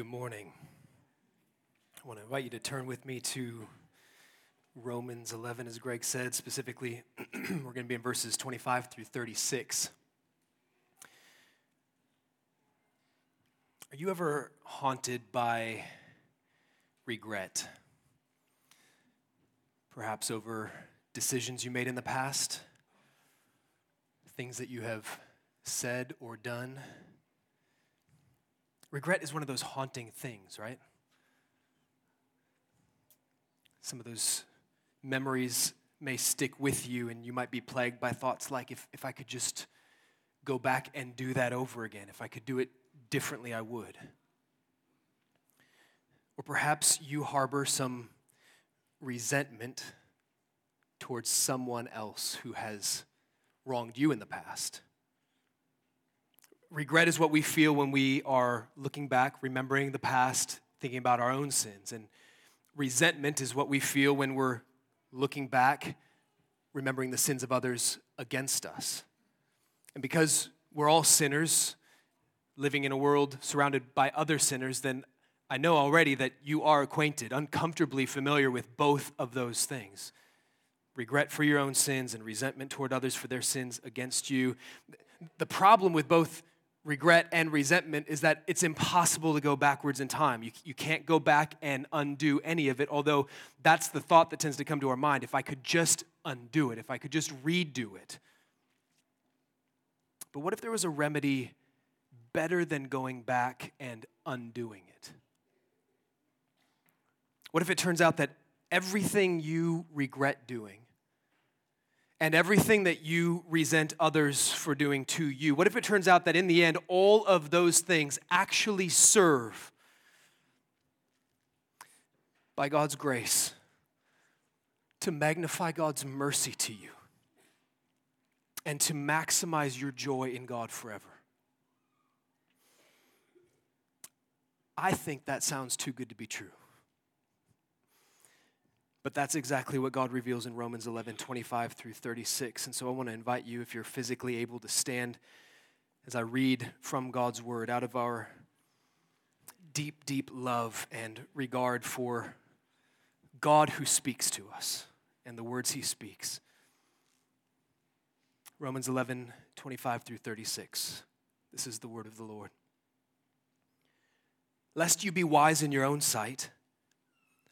Good morning. I want to invite you to turn with me to Romans 11, as Greg said. Specifically, we're going to be in verses 25 through 36. Are you ever haunted by regret? Perhaps over decisions you made in the past, things that you have said or done Regret is one of those haunting things, right? Some of those memories may stick with you, and you might be plagued by thoughts like, if, if I could just go back and do that over again, if I could do it differently, I would. Or perhaps you harbor some resentment towards someone else who has wronged you in the past. Regret is what we feel when we are looking back, remembering the past, thinking about our own sins. And resentment is what we feel when we're looking back, remembering the sins of others against us. And because we're all sinners, living in a world surrounded by other sinners, then I know already that you are acquainted, uncomfortably familiar with both of those things regret for your own sins and resentment toward others for their sins against you. The problem with both regret and resentment is that it's impossible to go backwards in time. You, you can't go back and undo any of it, although that's the thought that tends to come to our mind. If I could just undo it, if I could just redo it. But what if there was a remedy better than going back and undoing it? What if it turns out that everything you regret doing and everything that you resent others for doing to you? What if it turns out that in the end, all of those things actually serve by God's grace to magnify God's mercy to you and to maximize your joy in God forever? I think that sounds too good to be true. But that's exactly what God reveals in Romans 11, 25 through 36. And so I want to invite you, if you're physically able to stand as I read from God's word out of our deep, deep love and regard for God who speaks to us and the words he speaks. Romans 11, 25 through 36. This is the word of the Lord. Lest you be wise in your own sight,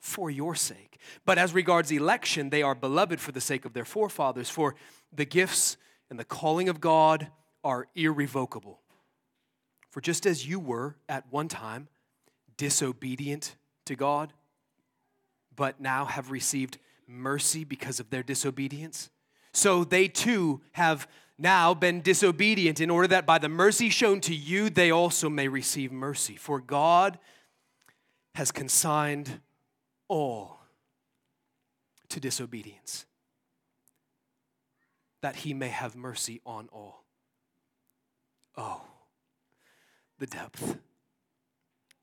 for your sake. But as regards election, they are beloved for the sake of their forefathers, for the gifts and the calling of God are irrevocable. For just as you were at one time disobedient to God, but now have received mercy because of their disobedience, so they too have now been disobedient in order that by the mercy shown to you, they also may receive mercy. For God has consigned all to disobedience, that he may have mercy on all. Oh, the depth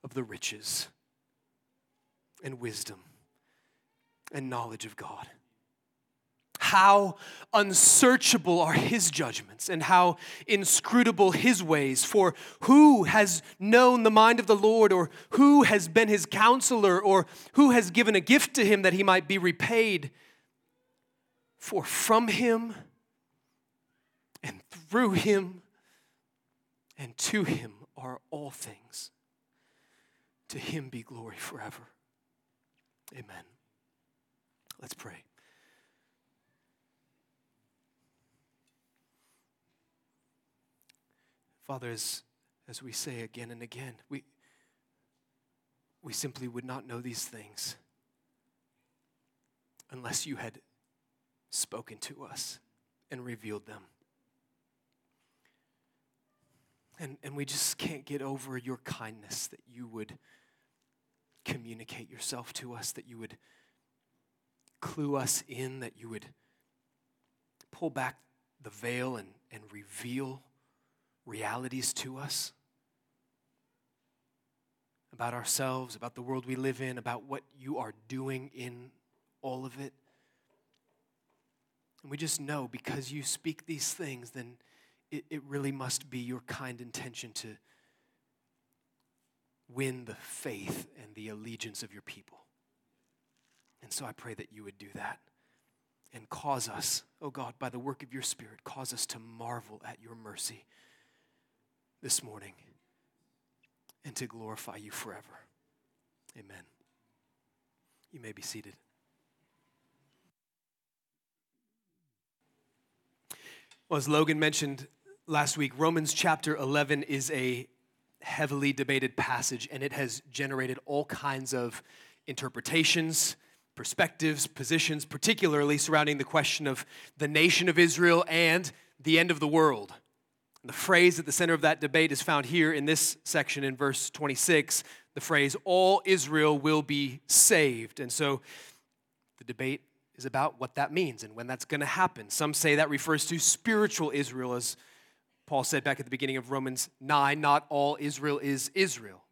of the riches and wisdom and knowledge of God. How unsearchable are his judgments and how inscrutable his ways. For who has known the mind of the Lord, or who has been his counselor, or who has given a gift to him that he might be repaid? For from him and through him and to him are all things. To him be glory forever. Amen. Let's pray. Father, as, as we say again and again, we, we simply would not know these things unless you had spoken to us and revealed them. And, and we just can't get over your kindness that you would communicate yourself to us, that you would clue us in, that you would pull back the veil and, and reveal realities to us about ourselves, about the world we live in, about what you are doing in all of it. And we just know because you speak these things, then it, it really must be your kind intention to win the faith and the allegiance of your people. And so I pray that you would do that and cause us, oh God, by the work of your Spirit, cause us to marvel at your mercy this morning and to glorify you forever. Amen. You may be seated. Well, as Logan mentioned last week, Romans chapter 11 is a heavily debated passage, and it has generated all kinds of interpretations, perspectives, positions, particularly surrounding the question of the nation of Israel and the end of the world. The phrase at the center of that debate is found here in this section in verse 26 the phrase, all Israel will be saved. And so the debate is about what that means and when that's going to happen. Some say that refers to spiritual Israel, as Paul said back at the beginning of Romans 9 not all Israel is Israel.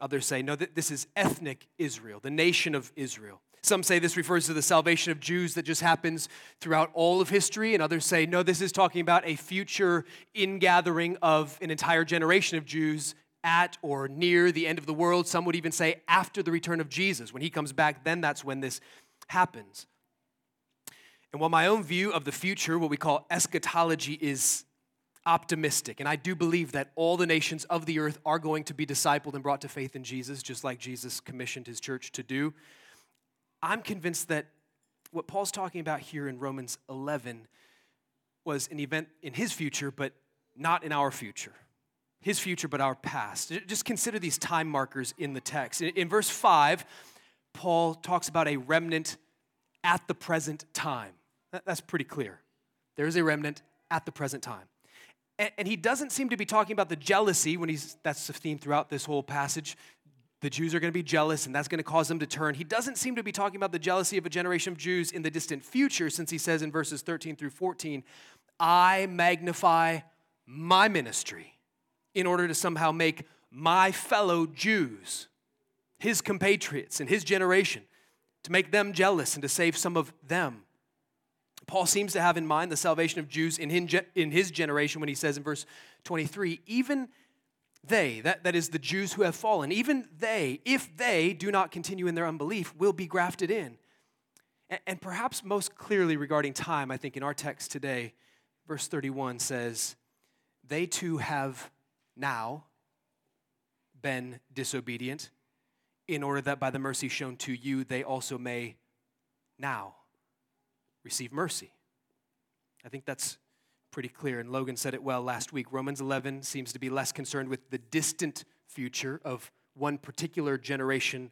Others say, no, this is ethnic Israel, the nation of Israel. Some say this refers to the salvation of Jews that just happens throughout all of history, and others say, no, this is talking about a future ingathering of an entire generation of Jews at or near the end of the world. Some would even say after the return of Jesus. When he comes back, then that's when this happens. And while my own view of the future, what we call eschatology, is optimistic, and I do believe that all the nations of the earth are going to be discipled and brought to faith in Jesus, just like Jesus commissioned his church to do, I'm convinced that what Paul's talking about here in Romans 11 was an event in his future, but not in our future. His future, but our past. Just consider these time markers in the text. In verse 5, Paul talks about a remnant at the present time. That's pretty clear. There is a remnant at the present time. And he doesn't seem to be talking about the jealousy when he's, that's the theme throughout this whole passage. The Jews are going to be jealous and that's going to cause them to turn. He doesn't seem to be talking about the jealousy of a generation of Jews in the distant future, since he says in verses 13 through 14, I magnify my ministry in order to somehow make my fellow Jews, his compatriots in his generation, to make them jealous and to save some of them. Paul seems to have in mind the salvation of Jews in his generation when he says in verse 23 even they, that, that is the Jews who have fallen, even they, if they do not continue in their unbelief, will be grafted in. And, and perhaps most clearly regarding time, I think in our text today, verse 31 says, They too have now been disobedient, in order that by the mercy shown to you, they also may now receive mercy. I think that's pretty clear, and Logan said it well last week. Romans 11 seems to be less concerned with the distant future of one particular generation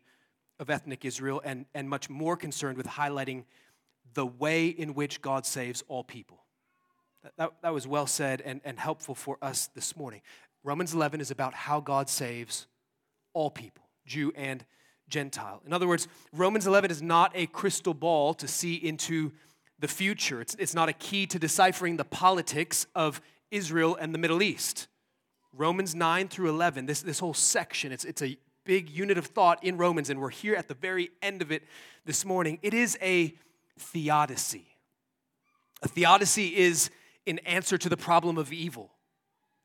of ethnic Israel and, and much more concerned with highlighting the way in which God saves all people. That, that, that was well said and, and helpful for us this morning. Romans 11 is about how God saves all people, Jew and Gentile. In other words, Romans 11 is not a crystal ball to see into the future. It's, it's not a key to deciphering the politics of Israel and the Middle East. Romans 9 through 11, this, this whole section, it's, it's a big unit of thought in Romans, and we're here at the very end of it this morning. It is a theodicy. A theodicy is an answer to the problem of evil.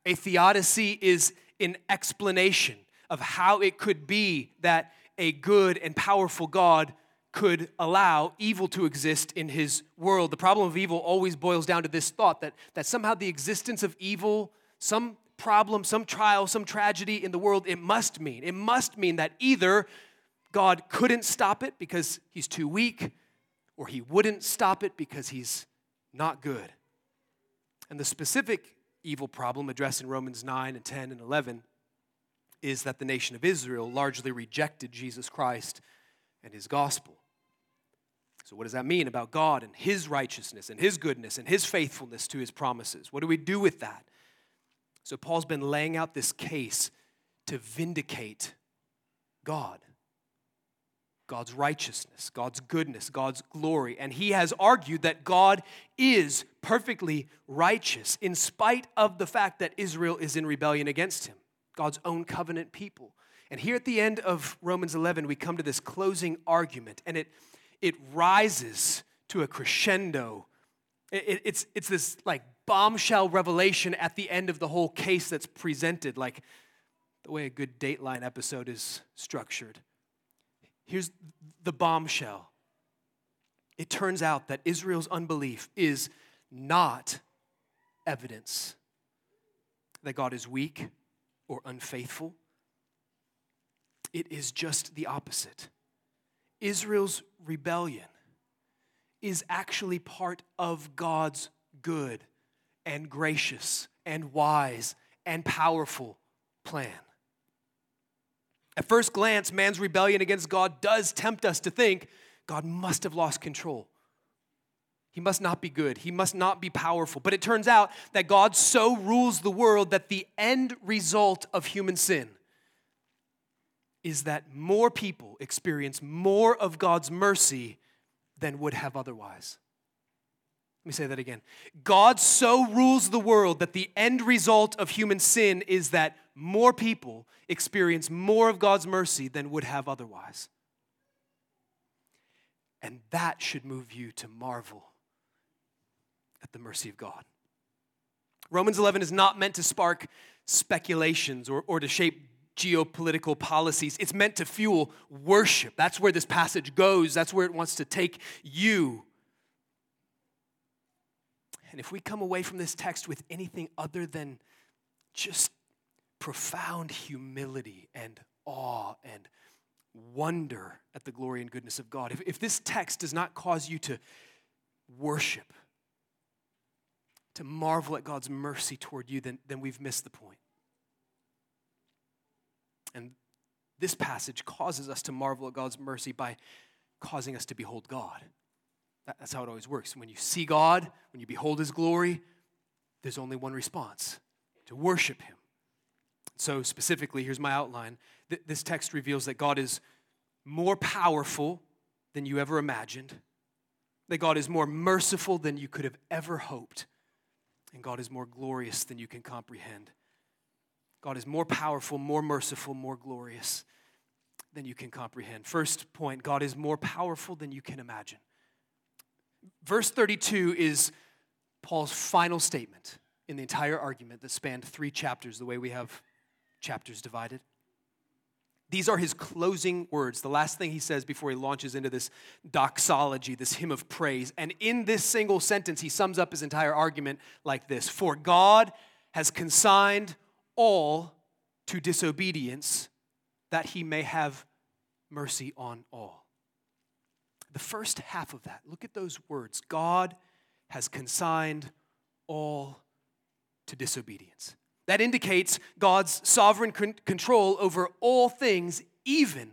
A theodicy is an explanation of how it could be that a good and powerful God could allow evil to exist in his world. The problem of evil always boils down to this thought that, that somehow the existence of evil, some problem, some trial, some tragedy in the world, it must mean, it must mean that either God couldn't stop it because he's too weak, or he wouldn't stop it because he's not good. And the specific evil problem addressed in Romans 9 and 10 and 11 is that the nation of Israel largely rejected Jesus Christ and his gospel. So, what does that mean about God and His righteousness and His goodness and His faithfulness to His promises? What do we do with that? So, Paul's been laying out this case to vindicate God, God's righteousness, God's goodness, God's glory. And he has argued that God is perfectly righteous in spite of the fact that Israel is in rebellion against him, God's own covenant people. And here at the end of Romans 11, we come to this closing argument, and it, it rises to a crescendo. It, it's, it's this like bombshell revelation at the end of the whole case that's presented, like the way a good Dateline episode is structured. Here's the bombshell it turns out that Israel's unbelief is not evidence that God is weak or unfaithful. It is just the opposite. Israel's rebellion is actually part of God's good and gracious and wise and powerful plan. At first glance, man's rebellion against God does tempt us to think God must have lost control. He must not be good. He must not be powerful. But it turns out that God so rules the world that the end result of human sin is that more people experience more of God's mercy than would have otherwise. Let me say that again. God so rules the world that the end result of human sin is that more people experience more of God's mercy than would have otherwise. And that should move you to marvel at the mercy of God. Romans 11 is not meant to spark speculations or, or to shape geopolitical policies. It's meant to fuel worship. That's where this passage goes, that's where it wants to take you. And if we come away from this text with anything other than just profound humility and awe and wonder at the glory and goodness of God, if, if this text does not cause you to worship, to marvel at God's mercy toward you, then, then we've missed the point. And this passage causes us to marvel at God's mercy by causing us to behold God. That's how it always works. When you see God, when you behold His glory, there's only one response to worship Him. So, specifically, here's my outline. This text reveals that God is more powerful than you ever imagined, that God is more merciful than you could have ever hoped, and God is more glorious than you can comprehend. God is more powerful, more merciful, more glorious than you can comprehend. First point God is more powerful than you can imagine. Verse 32 is Paul's final statement in the entire argument that spanned three chapters, the way we have chapters divided. These are his closing words, the last thing he says before he launches into this doxology, this hymn of praise. And in this single sentence, he sums up his entire argument like this For God has consigned all to disobedience, that he may have mercy on all. The first half of that, look at those words God has consigned all to disobedience. That indicates God's sovereign control over all things, even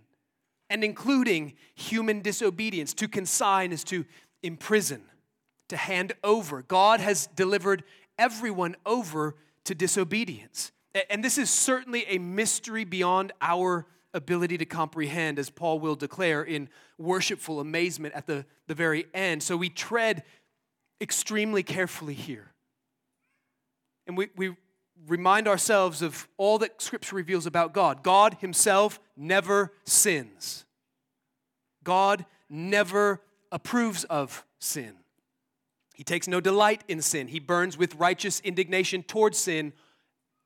and including human disobedience. To consign is to imprison, to hand over. God has delivered everyone over to disobedience. And this is certainly a mystery beyond our ability to comprehend, as Paul will declare in worshipful amazement at the, the very end. So we tread extremely carefully here. And we, we remind ourselves of all that Scripture reveals about God. God Himself never sins, God never approves of sin. He takes no delight in sin. He burns with righteous indignation towards sin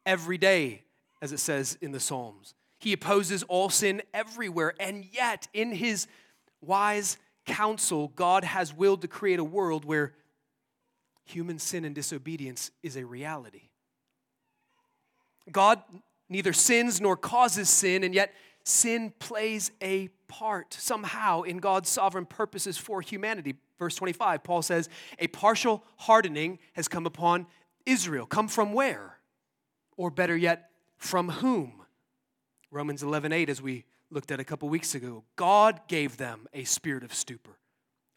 every day, as it says in the Psalms. He opposes all sin everywhere, and yet, in his wise counsel, God has willed to create a world where human sin and disobedience is a reality. God neither sins nor causes sin, and yet sin plays a part somehow in God's sovereign purposes for humanity. Verse 25, Paul says, A partial hardening has come upon Israel. Come from where? Or better yet, from whom? Romans 11 8, as we looked at a couple weeks ago. God gave them a spirit of stupor,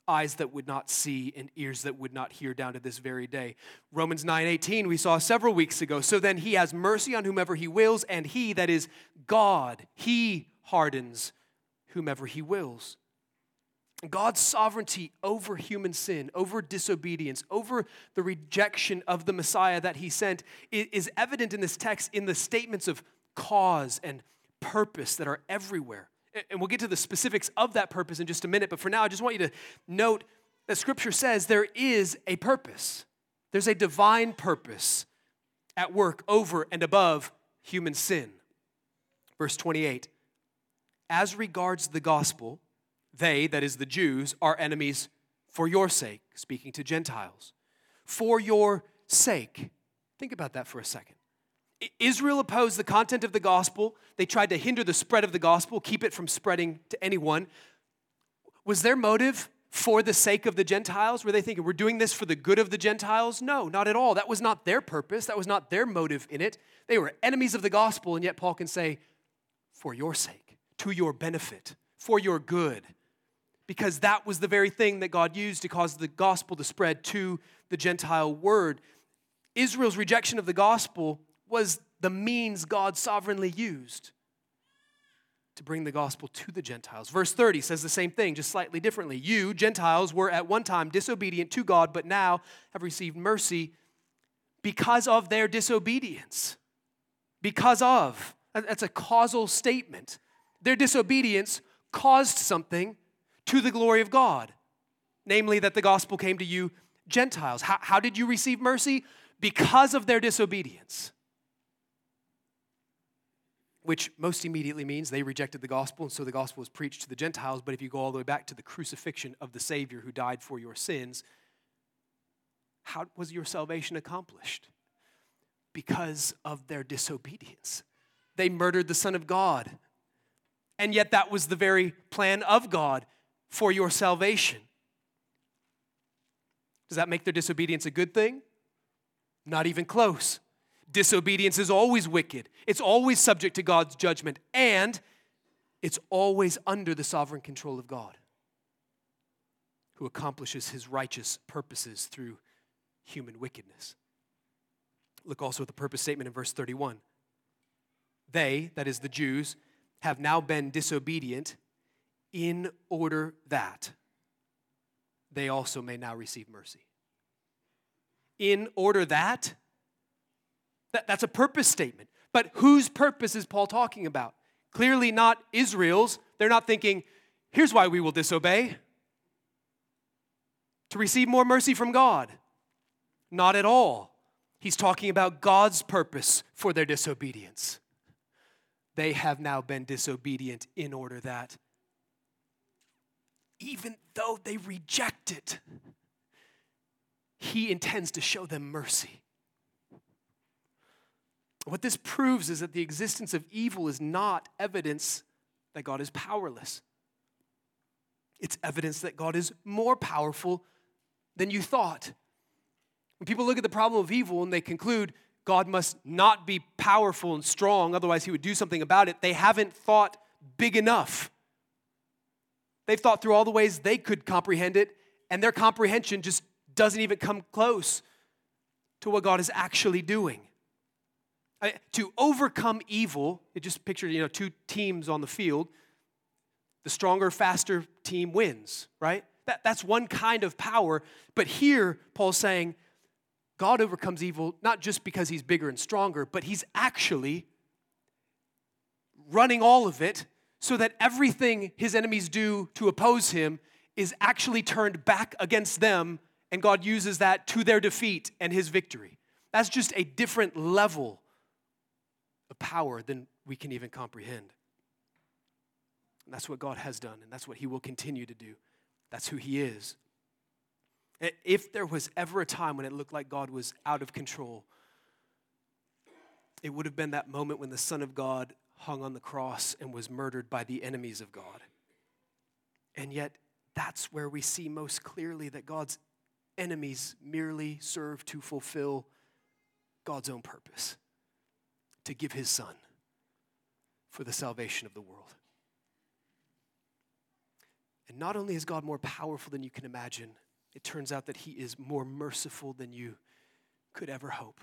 eyes that would not see and ears that would not hear down to this very day. Romans 9 18, we saw several weeks ago. So then he has mercy on whomever he wills, and he, that is God, he hardens whomever he wills. God's sovereignty over human sin, over disobedience, over the rejection of the Messiah that he sent is evident in this text in the statements of cause and purpose that are everywhere. And we'll get to the specifics of that purpose in just a minute, but for now, I just want you to note that Scripture says there is a purpose. There's a divine purpose at work over and above human sin. Verse 28 As regards the gospel, they, that is the Jews, are enemies for your sake, speaking to Gentiles. For your sake. Think about that for a second. Israel opposed the content of the gospel. They tried to hinder the spread of the gospel, keep it from spreading to anyone. Was their motive for the sake of the Gentiles? Were they thinking, we're doing this for the good of the Gentiles? No, not at all. That was not their purpose. That was not their motive in it. They were enemies of the gospel, and yet Paul can say, for your sake, to your benefit, for your good because that was the very thing that God used to cause the gospel to spread to the Gentile word. Israel's rejection of the gospel was the means God sovereignly used to bring the gospel to the Gentiles. Verse 30 says the same thing, just slightly differently. You, Gentiles, were at one time disobedient to God, but now have received mercy because of their disobedience. Because of. That's a causal statement. Their disobedience caused something to the glory of God, namely that the gospel came to you, Gentiles. How, how did you receive mercy? Because of their disobedience. Which most immediately means they rejected the gospel, and so the gospel was preached to the Gentiles. But if you go all the way back to the crucifixion of the Savior who died for your sins, how was your salvation accomplished? Because of their disobedience. They murdered the Son of God. And yet, that was the very plan of God for your salvation. Does that make their disobedience a good thing? Not even close. Disobedience is always wicked, it's always subject to God's judgment, and it's always under the sovereign control of God, who accomplishes his righteous purposes through human wickedness. Look also at the purpose statement in verse 31. They, that is the Jews, have now been disobedient in order that they also may now receive mercy. In order that, that that's a purpose statement. But whose purpose is Paul talking about? Clearly not Israel's. They're not thinking, here's why we will disobey to receive more mercy from God. Not at all. He's talking about God's purpose for their disobedience. They have now been disobedient in order that even though they reject it, He intends to show them mercy. What this proves is that the existence of evil is not evidence that God is powerless. It's evidence that God is more powerful than you thought. When people look at the problem of evil and they conclude God must not be powerful and strong, otherwise, He would do something about it, they haven't thought big enough. They've thought through all the ways they could comprehend it, and their comprehension just doesn't even come close to what God is actually doing. I, to overcome evil, it just pictured you know two teams on the field. The stronger, faster team wins, right? That, that's one kind of power. But here, Paul's saying, God overcomes evil not just because he's bigger and stronger, but he's actually running all of it so that everything his enemies do to oppose him is actually turned back against them, and God uses that to their defeat and his victory. That's just a different level of power than we can even comprehend. And that's what God has done, and that's what he will continue to do. That's who he is. If there was ever a time when it looked like God was out of control, it would have been that moment when the Son of God hung on the cross and was murdered by the enemies of God. And yet, that's where we see most clearly that God's enemies merely serve to fulfill God's own purpose to give his son for the salvation of the world. And not only is God more powerful than you can imagine, it turns out that he is more merciful than you could ever hope.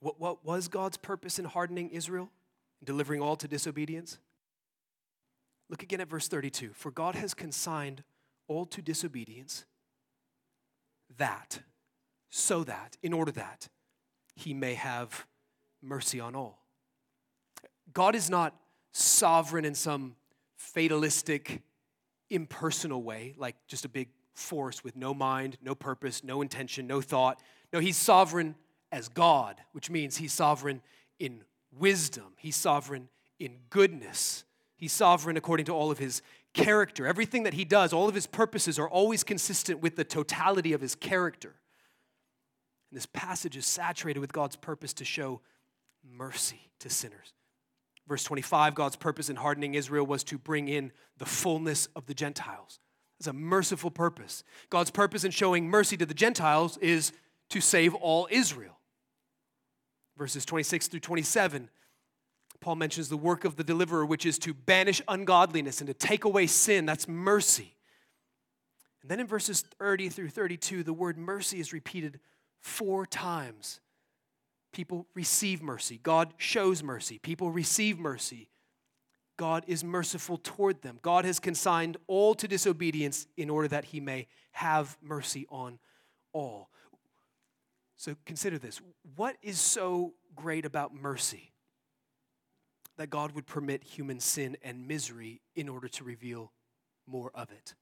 What, what was God's purpose in hardening Israel, delivering all to disobedience? Look again at verse 32. For God has consigned all to disobedience, that, so that, in order that he may have mercy on all. God is not sovereign in some fatalistic, impersonal way, like just a big force with no mind, no purpose, no intention, no thought. No, he's sovereign as God, which means he's sovereign in wisdom, he's sovereign in goodness, he's sovereign according to all of his character. Everything that he does, all of his purposes are always consistent with the totality of his character. And this passage is saturated with God's purpose to show mercy to sinners. Verse 25 God's purpose in hardening Israel was to bring in the fullness of the Gentiles. It's a merciful purpose. God's purpose in showing mercy to the Gentiles is to save all Israel. Verses 26 through 27, Paul mentions the work of the deliverer, which is to banish ungodliness and to take away sin. That's mercy. And then in verses 30 through 32, the word mercy is repeated four times. People receive mercy. God shows mercy. People receive mercy. God is merciful toward them. God has consigned all to disobedience in order that he may have mercy on all. So consider this. What is so great about mercy? That God would permit human sin and misery in order to reveal more of it.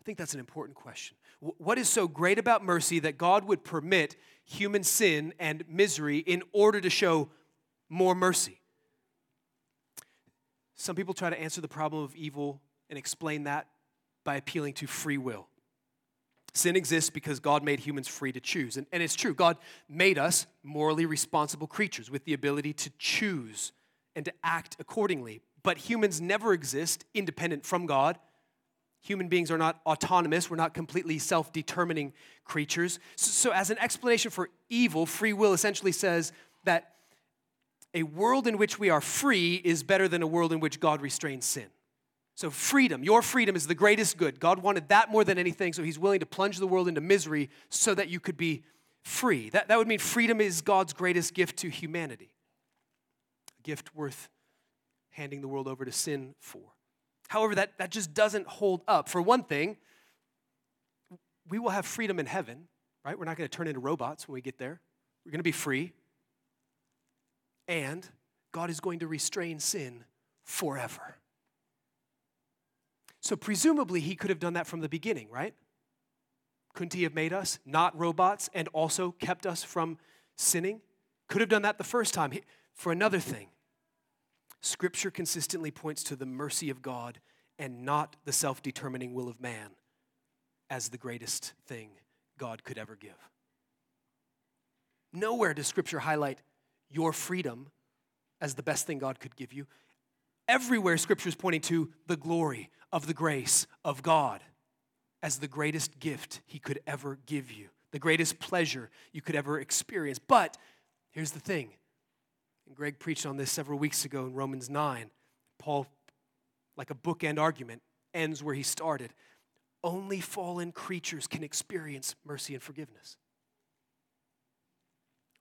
I think that's an important question. What is so great about mercy that God would permit human sin and misery in order to show more mercy? Some people try to answer the problem of evil and explain that by appealing to free will. Sin exists because God made humans free to choose. And, and it's true, God made us morally responsible creatures with the ability to choose and to act accordingly. But humans never exist independent from God. Human beings are not autonomous, we're not completely self determining creatures. So, so, as an explanation for evil, free will essentially says that a world in which we are free is better than a world in which God restrains sin. So, freedom, your freedom is the greatest good. God wanted that more than anything, so He's willing to plunge the world into misery so that you could be free. That, that would mean freedom is God's greatest gift to humanity, a gift worth handing the world over to sin for. However, that, that just doesn't hold up. For one thing, we will have freedom in heaven, right? We're not going to turn into robots when we get there. We're going to be free and God is going to restrain sin forever. So, presumably, he could have done that from the beginning, right? Couldn't he have made us not robots and also kept us from sinning? Could have done that the first time. For another thing, Scripture consistently points to the mercy of God and not the self determining will of man as the greatest thing God could ever give. Nowhere does Scripture highlight your freedom as the best thing God could give you. Everywhere Scripture is pointing to the glory of the grace of God as the greatest gift He could ever give you, the greatest pleasure you could ever experience. But here's the thing, and Greg preached on this several weeks ago in Romans 9. Paul, like a bookend argument, ends where he started. Only fallen creatures can experience mercy and forgiveness.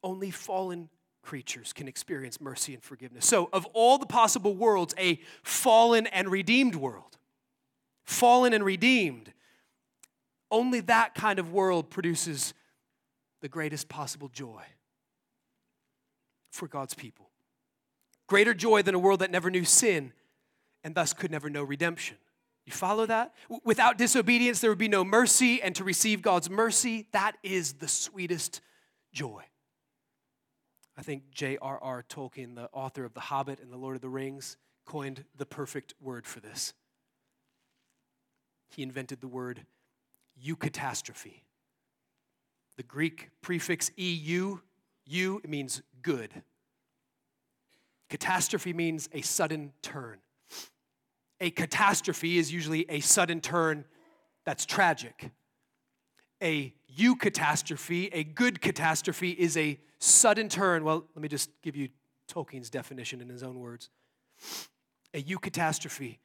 Only fallen creatures can experience mercy and forgiveness. So, of all the possible worlds, a fallen and redeemed world, fallen and redeemed, only that kind of world produces the greatest possible joy for God's people. Greater joy than a world that never knew sin and thus could never know redemption. You follow that? Without disobedience, there would be no mercy, and to receive God's mercy, that is the sweetest joy. I think J.R.R. Tolkien, the author of The Hobbit and The Lord of the Rings, coined the perfect word for this. He invented the word eucatastrophe. The Greek prefix EU, eu, means good. Catastrophe means a sudden turn. A catastrophe is usually a sudden turn that's tragic. A eucatastrophe, a good catastrophe, is a sudden turn. Well, let me just give you Tolkien's definition in his own words. A eucatastrophe,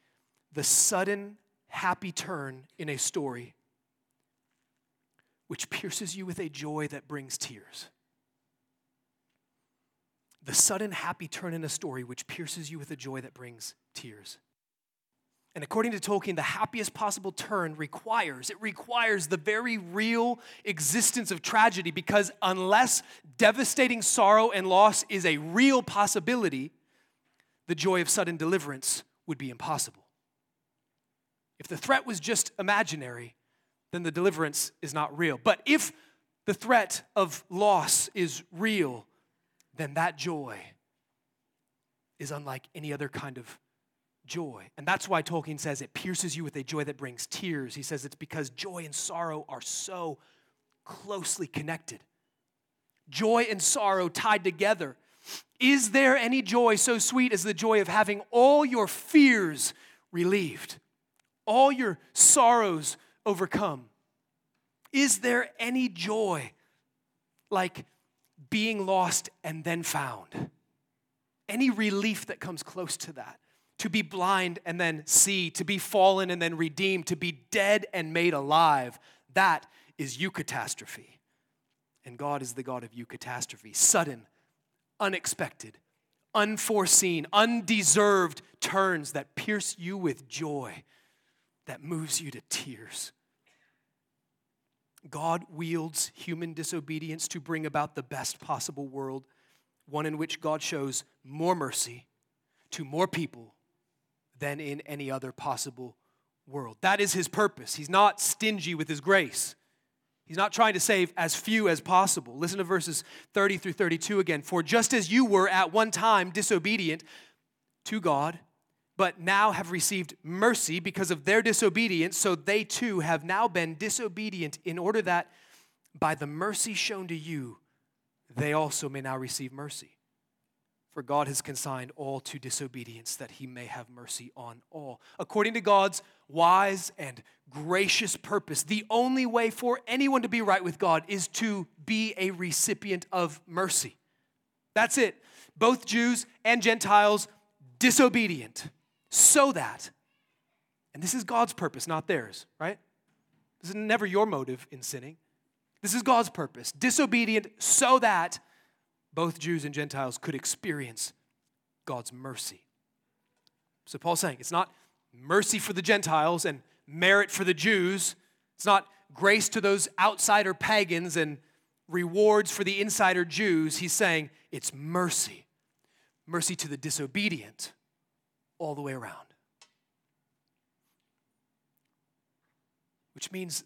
the sudden happy turn in a story which pierces you with a joy that brings tears. The sudden happy turn in a story which pierces you with a joy that brings tears. And according to Tolkien, the happiest possible turn requires, it requires the very real existence of tragedy because unless devastating sorrow and loss is a real possibility, the joy of sudden deliverance would be impossible. If the threat was just imaginary, then the deliverance is not real. But if the threat of loss is real, then that joy is unlike any other kind of joy. And that's why Tolkien says it pierces you with a joy that brings tears. He says it's because joy and sorrow are so closely connected. Joy and sorrow tied together. Is there any joy so sweet as the joy of having all your fears relieved, all your sorrows overcome? Is there any joy like being lost and then found? Any relief that comes close to that? To be blind and then see, to be fallen and then redeemed, to be dead and made alive. That is eucatastrophe. And God is the God of eucatastrophe. Sudden, unexpected, unforeseen, undeserved turns that pierce you with joy, that moves you to tears. God wields human disobedience to bring about the best possible world, one in which God shows more mercy to more people than in any other possible world. That is his purpose. He's not stingy with his grace. He's not trying to save as few as possible. Listen to verses 30 through 32 again. For just as you were at one time disobedient to God, but now have received mercy because of their disobedience, so they too have now been disobedient, in order that by the mercy shown to you, they also may now receive mercy. For God has consigned all to disobedience, that he may have mercy on all. According to God's wise and gracious purpose, the only way for anyone to be right with God is to be a recipient of mercy. That's it. Both Jews and Gentiles disobedient so that, and this is God's purpose, not theirs, right? This is never your motive in sinning. This is God's purpose. Disobedient so that both Jews and Gentiles could experience God's mercy. So Paul's saying it's not mercy for the Gentiles and merit for the Jews. It's not grace to those outsider pagans and rewards for the insider Jews. He's saying it's mercy. Mercy to the disobedient all the way around. Which means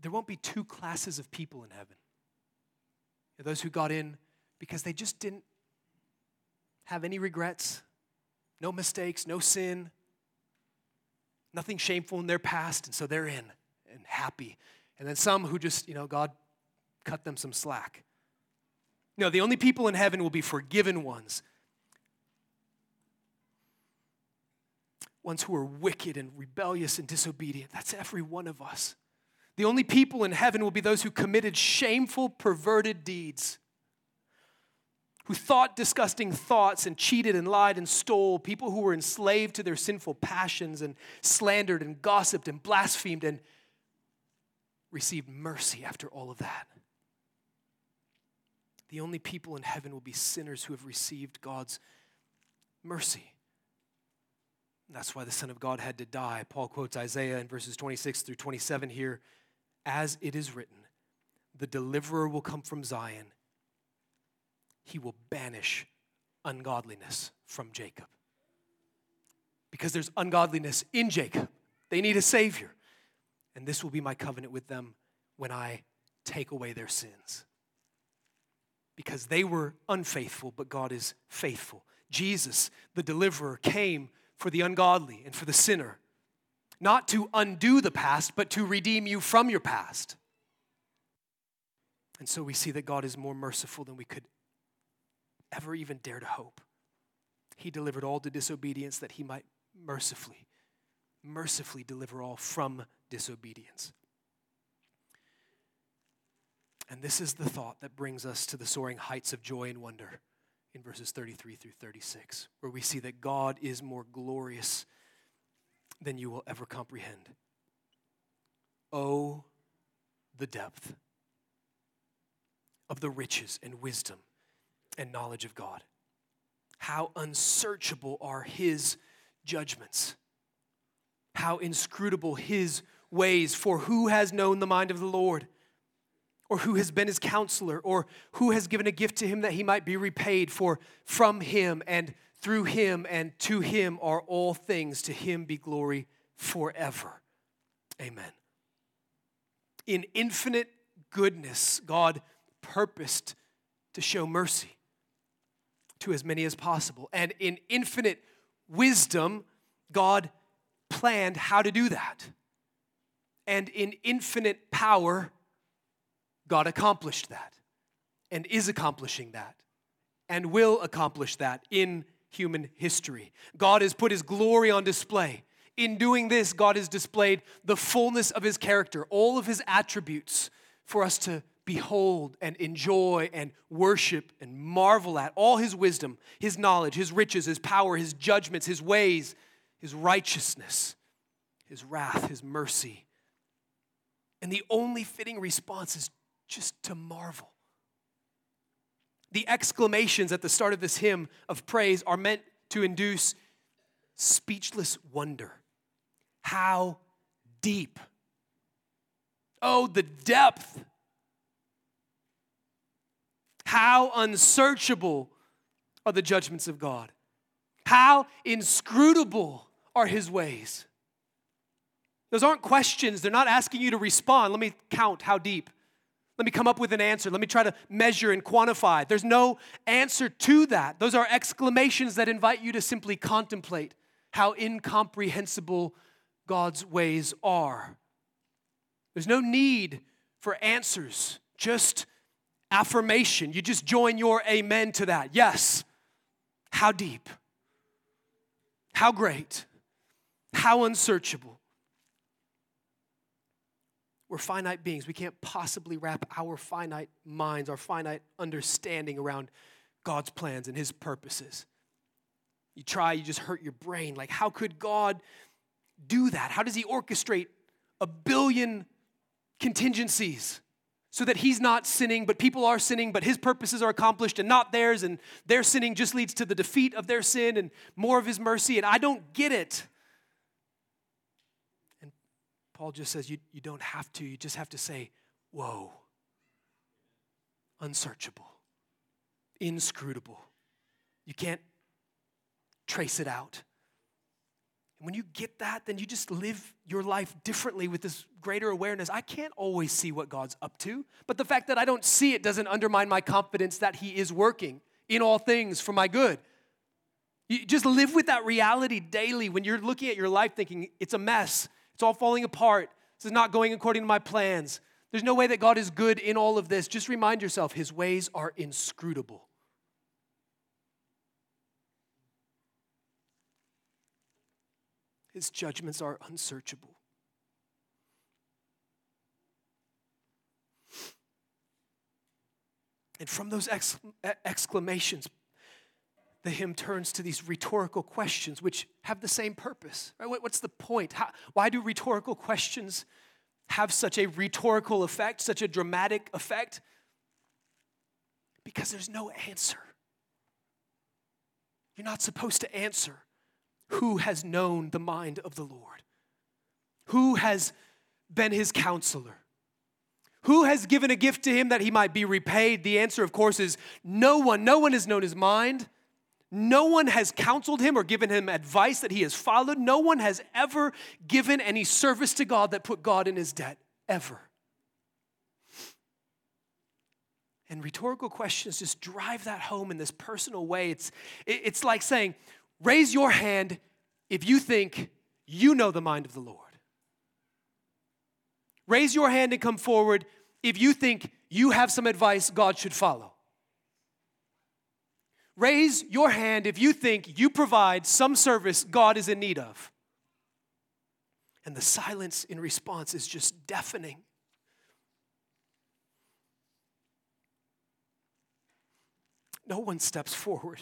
there won't be two classes of people in heaven. Those who got in because they just didn't have any regrets, no mistakes, no sin, nothing shameful in their past, and so they're in and happy. And then some who just, you know, God cut them some slack. No, the only people in heaven will be forgiven ones ones who are wicked and rebellious and disobedient. That's every one of us. The only people in heaven will be those who committed shameful, perverted deeds, who thought disgusting thoughts and cheated and lied and stole, people who were enslaved to their sinful passions and slandered and gossiped and blasphemed and received mercy after all of that. The only people in heaven will be sinners who have received God's mercy. That's why the Son of God had to die. Paul quotes Isaiah in verses 26 through 27 here As it is written, the deliverer will come from Zion, he will banish ungodliness from Jacob. Because there's ungodliness in Jacob, they need a Savior. And this will be my covenant with them when I take away their sins. Because they were unfaithful, but God is faithful. Jesus, the deliverer, came for the ungodly and for the sinner, not to undo the past, but to redeem you from your past. And so we see that God is more merciful than we could ever even dare to hope. He delivered all to disobedience that he might mercifully, mercifully deliver all from disobedience. And this is the thought that brings us to the soaring heights of joy and wonder in verses 33 through 36, where we see that God is more glorious than you will ever comprehend. Oh, the depth of the riches and wisdom and knowledge of God. How unsearchable are his judgments how inscrutable his ways. For who has known the mind of the Lord? Or who has been his counselor? Or who has given a gift to him that he might be repaid? For from him and through him and to him are all things. To him be glory forever. Amen. In infinite goodness, God purposed to show mercy to as many as possible. And in infinite wisdom, God planned how to do that. And in infinite power, God accomplished that and is accomplishing that and will accomplish that in human history. God has put his glory on display. In doing this, God has displayed the fullness of his character, all of his attributes for us to behold and enjoy and worship and marvel at. All his wisdom, his knowledge, his riches, his power, his judgments, his ways, his righteousness, his wrath, his mercy. And the only fitting response is just to marvel. The exclamations at the start of this hymn of praise are meant to induce speechless wonder. How deep! Oh, the depth! How unsearchable are the judgments of God! How inscrutable are his ways! Those aren't questions. They're not asking you to respond. Let me count how deep. Let me come up with an answer. Let me try to measure and quantify. There's no answer to that. Those are exclamations that invite you to simply contemplate how incomprehensible God's ways are. There's no need for answers, just affirmation. You just join your amen to that. Yes. How deep? How great? How unsearchable? We're finite beings. We can't possibly wrap our finite minds, our finite understanding around God's plans and His purposes. You try, you just hurt your brain. Like, how could God do that? How does He orchestrate a billion contingencies so that He's not sinning, but people are sinning, but His purposes are accomplished and not theirs, and their sinning just leads to the defeat of their sin and more of His mercy? And I don't get it. And Paul just says you, you don't have to, you just have to say, Whoa, unsearchable, inscrutable. You can't trace it out. And when you get that, then you just live your life differently with this greater awareness. I can't always see what God's up to, but the fact that I don't see it doesn't undermine my confidence that He is working in all things for my good. You just live with that reality daily when you're looking at your life thinking it's a mess. It's all falling apart. This is not going according to my plans. There's no way that God is good in all of this. Just remind yourself, His ways are inscrutable. His judgments are unsearchable. And from those exclamations, the hymn turns to these rhetorical questions which have the same purpose. Right? What's the point? How, why do rhetorical questions have such a rhetorical effect, such a dramatic effect? Because there's no answer. You're not supposed to answer who has known the mind of the Lord, who has been his counselor. Who has given a gift to him that he might be repaid? The answer, of course, is no one. No one has known his mind. No one has counseled him or given him advice that he has followed. No one has ever given any service to God that put God in his debt, ever. And rhetorical questions just drive that home in this personal way. It's, it's like saying, raise your hand if you think you know the mind of the Lord. Raise your hand and come forward if you think you have some advice God should follow. Raise your hand if you think you provide some service God is in need of. And the silence in response is just deafening. No one steps forward.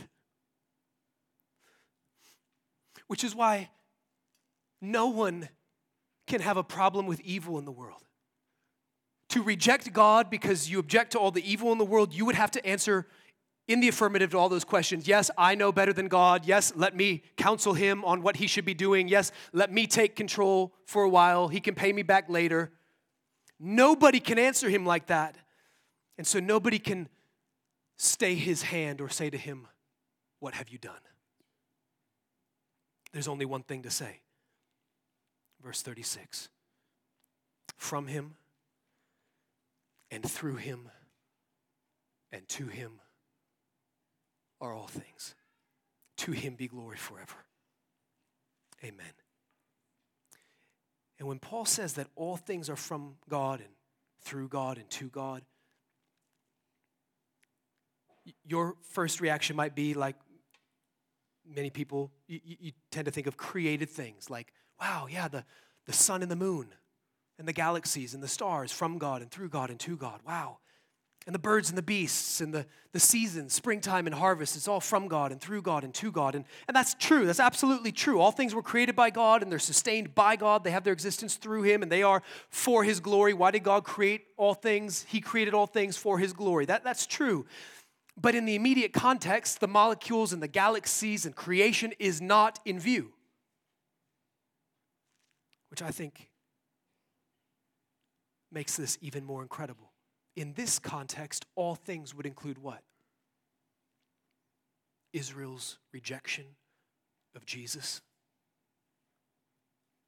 Which is why no one can have a problem with evil in the world. To reject God because you object to all the evil in the world, you would have to answer in the affirmative to all those questions. Yes, I know better than God. Yes, let me counsel him on what he should be doing. Yes, let me take control for a while. He can pay me back later. Nobody can answer him like that. And so nobody can stay his hand or say to him, What have you done? There's only one thing to say. Verse 36 From him and through him and to him are all things. To him be glory forever. Amen. And when Paul says that all things are from God and through God and to God, your first reaction might be like many people, you, you, tend to think of created things like, wow, yeah, the, the sun and the moon and the galaxies and the stars from God and through God and to God. Wow and the birds and the beasts and the, the seasons, springtime and harvest, it's all from God and through God and to God. And, and that's true. That's absolutely true. All things were created by God and they're sustained by God. They have their existence through Him and they are for His glory. Why did God create all things? He created all things for His glory. That, that's true. But in the immediate context, the molecules and the galaxies and creation is not in view, which I think makes this even more incredible in this context, all things would include what? Israel's rejection of Jesus,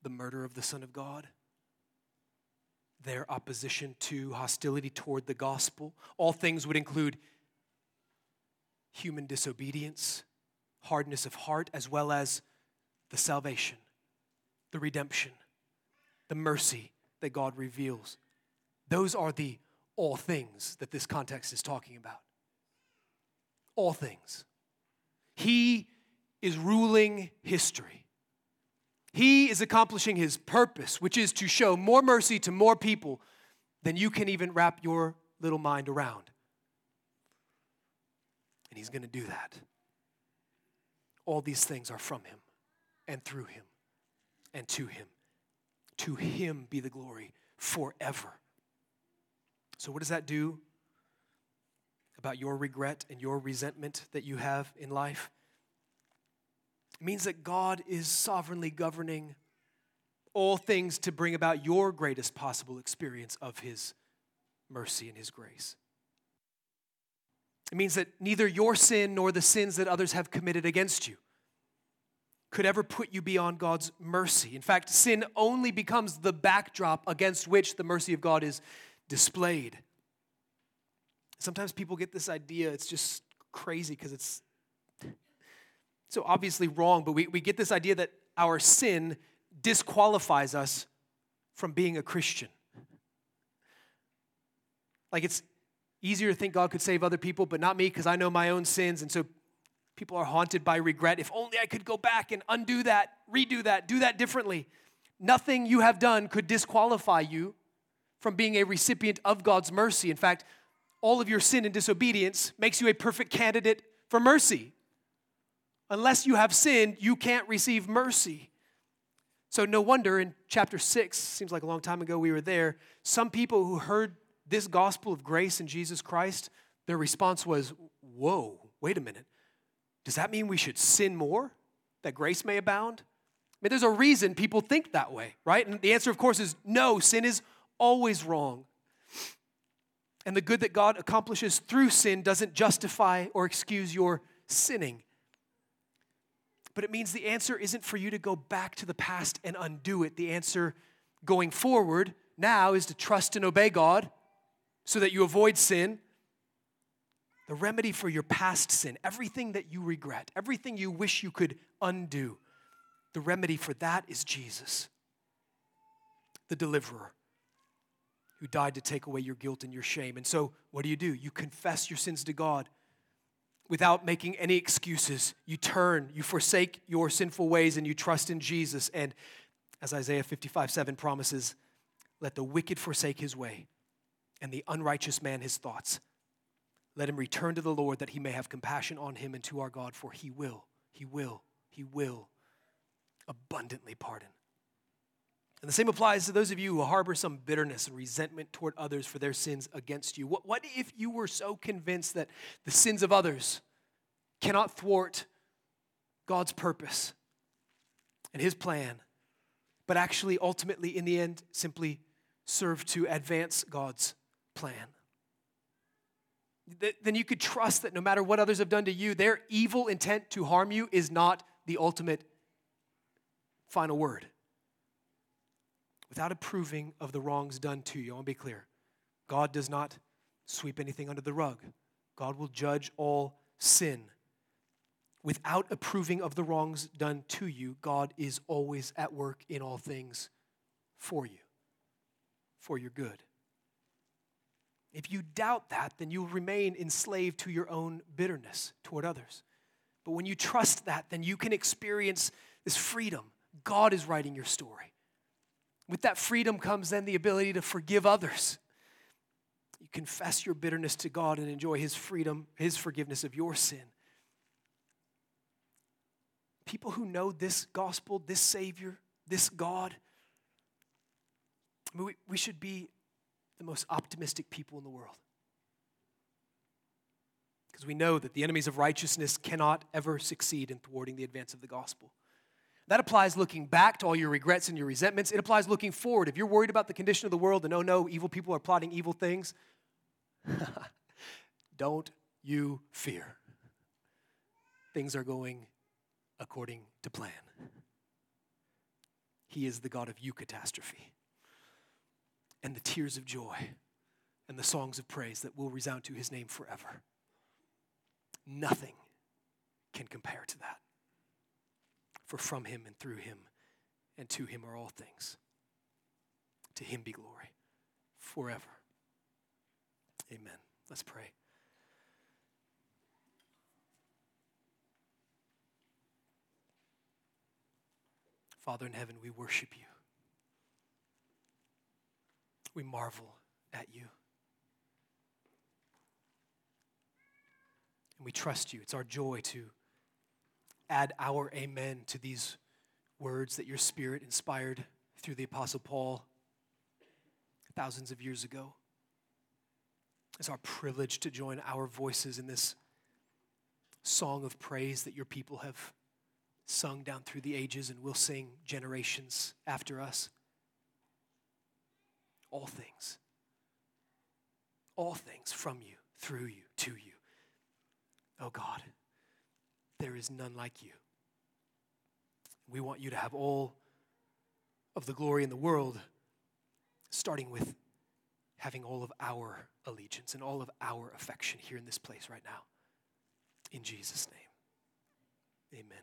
the murder of the Son of God, their opposition to hostility toward the gospel. All things would include human disobedience, hardness of heart, as well as the salvation, the redemption, the mercy that God reveals. Those are the all things that this context is talking about. All things. He is ruling history. He is accomplishing his purpose, which is to show more mercy to more people than you can even wrap your little mind around. And he's going to do that. All these things are from him and through him and to him. To him be the glory forever. So, what does that do about your regret and your resentment that you have in life? It means that God is sovereignly governing all things to bring about your greatest possible experience of His mercy and His grace. It means that neither your sin nor the sins that others have committed against you could ever put you beyond God's mercy. In fact, sin only becomes the backdrop against which the mercy of God is displayed. Sometimes people get this idea, it's just crazy because it's so obviously wrong, but we, we get this idea that our sin disqualifies us from being a Christian. Like it's easier to think God could save other people, but not me because I know my own sins. And so people are haunted by regret. If only I could go back and undo that, redo that, do that differently. Nothing you have done could disqualify you from being a recipient of God's mercy. In fact, all of your sin and disobedience makes you a perfect candidate for mercy. Unless you have sinned, you can't receive mercy. So, no wonder in chapter 6, seems like a long time ago we were there, some people who heard this gospel of grace in Jesus Christ, their response was, Whoa, wait a minute. Does that mean we should sin more that grace may abound? I mean, there's a reason people think that way, right? And the answer, of course, is no, sin is always wrong. And the good that God accomplishes through sin doesn't justify or excuse your sinning. But it means the answer isn't for you to go back to the past and undo it. The answer going forward now is to trust and obey God so that you avoid sin. The remedy for your past sin, everything that you regret, everything you wish you could undo, the remedy for that is Jesus, the deliverer who died to take away your guilt and your shame. And so, what do you do? You confess your sins to God without making any excuses. You turn, you forsake your sinful ways, and you trust in Jesus. And as Isaiah 55 7 promises, let the wicked forsake his way, and the unrighteous man his thoughts. Let him return to the Lord that he may have compassion on him and to our God, for he will, he will, he will abundantly pardon. And the same applies to those of you who harbor some bitterness and resentment toward others for their sins against you. What, what if you were so convinced that the sins of others cannot thwart God's purpose and His plan, but actually, ultimately, in the end, simply serve to advance God's plan? Then you could trust that no matter what others have done to you, their evil intent to harm you is not the ultimate final word without approving of the wrongs done to you. I want to be clear God does not sweep anything under the rug, God will judge all sin. Without approving of the wrongs done to you, God is always at work in all things for you, for your good. If you doubt that, then you'll remain enslaved to your own bitterness toward others. But when you trust that, then you can experience this freedom. God is writing your story. With that freedom comes then the ability to forgive others. You confess your bitterness to God and enjoy His freedom, His forgiveness of your sin. People who know this gospel, this Savior, this God, we, we should be the most optimistic people in the world. Because we know that the enemies of righteousness cannot ever succeed in thwarting the advance of the gospel. That applies looking back to all your regrets and your resentments. It applies looking forward. If you're worried about the condition of the world and oh no, evil people are plotting evil things, don't you fear. Things are going according to plan. He is the God of eucatastrophe and the tears of joy and the songs of praise that will resound to his name forever. Nothing can compare to that. For from him and through him and to him are all things. To him be glory forever. Amen. Let's pray. Father in heaven, we worship you. We marvel at you. And we trust you. It's our joy to add our amen to these words that your spirit inspired through the Apostle Paul thousands of years ago. It's our privilege to join our voices in this song of praise that your people have sung down through the ages and will sing generations after us. All things, all things from you, through you, to you. Oh God. There is none like you. We want you to have all of the glory in the world, starting with having all of our allegiance and all of our affection here in this place right now. In Jesus' name, amen.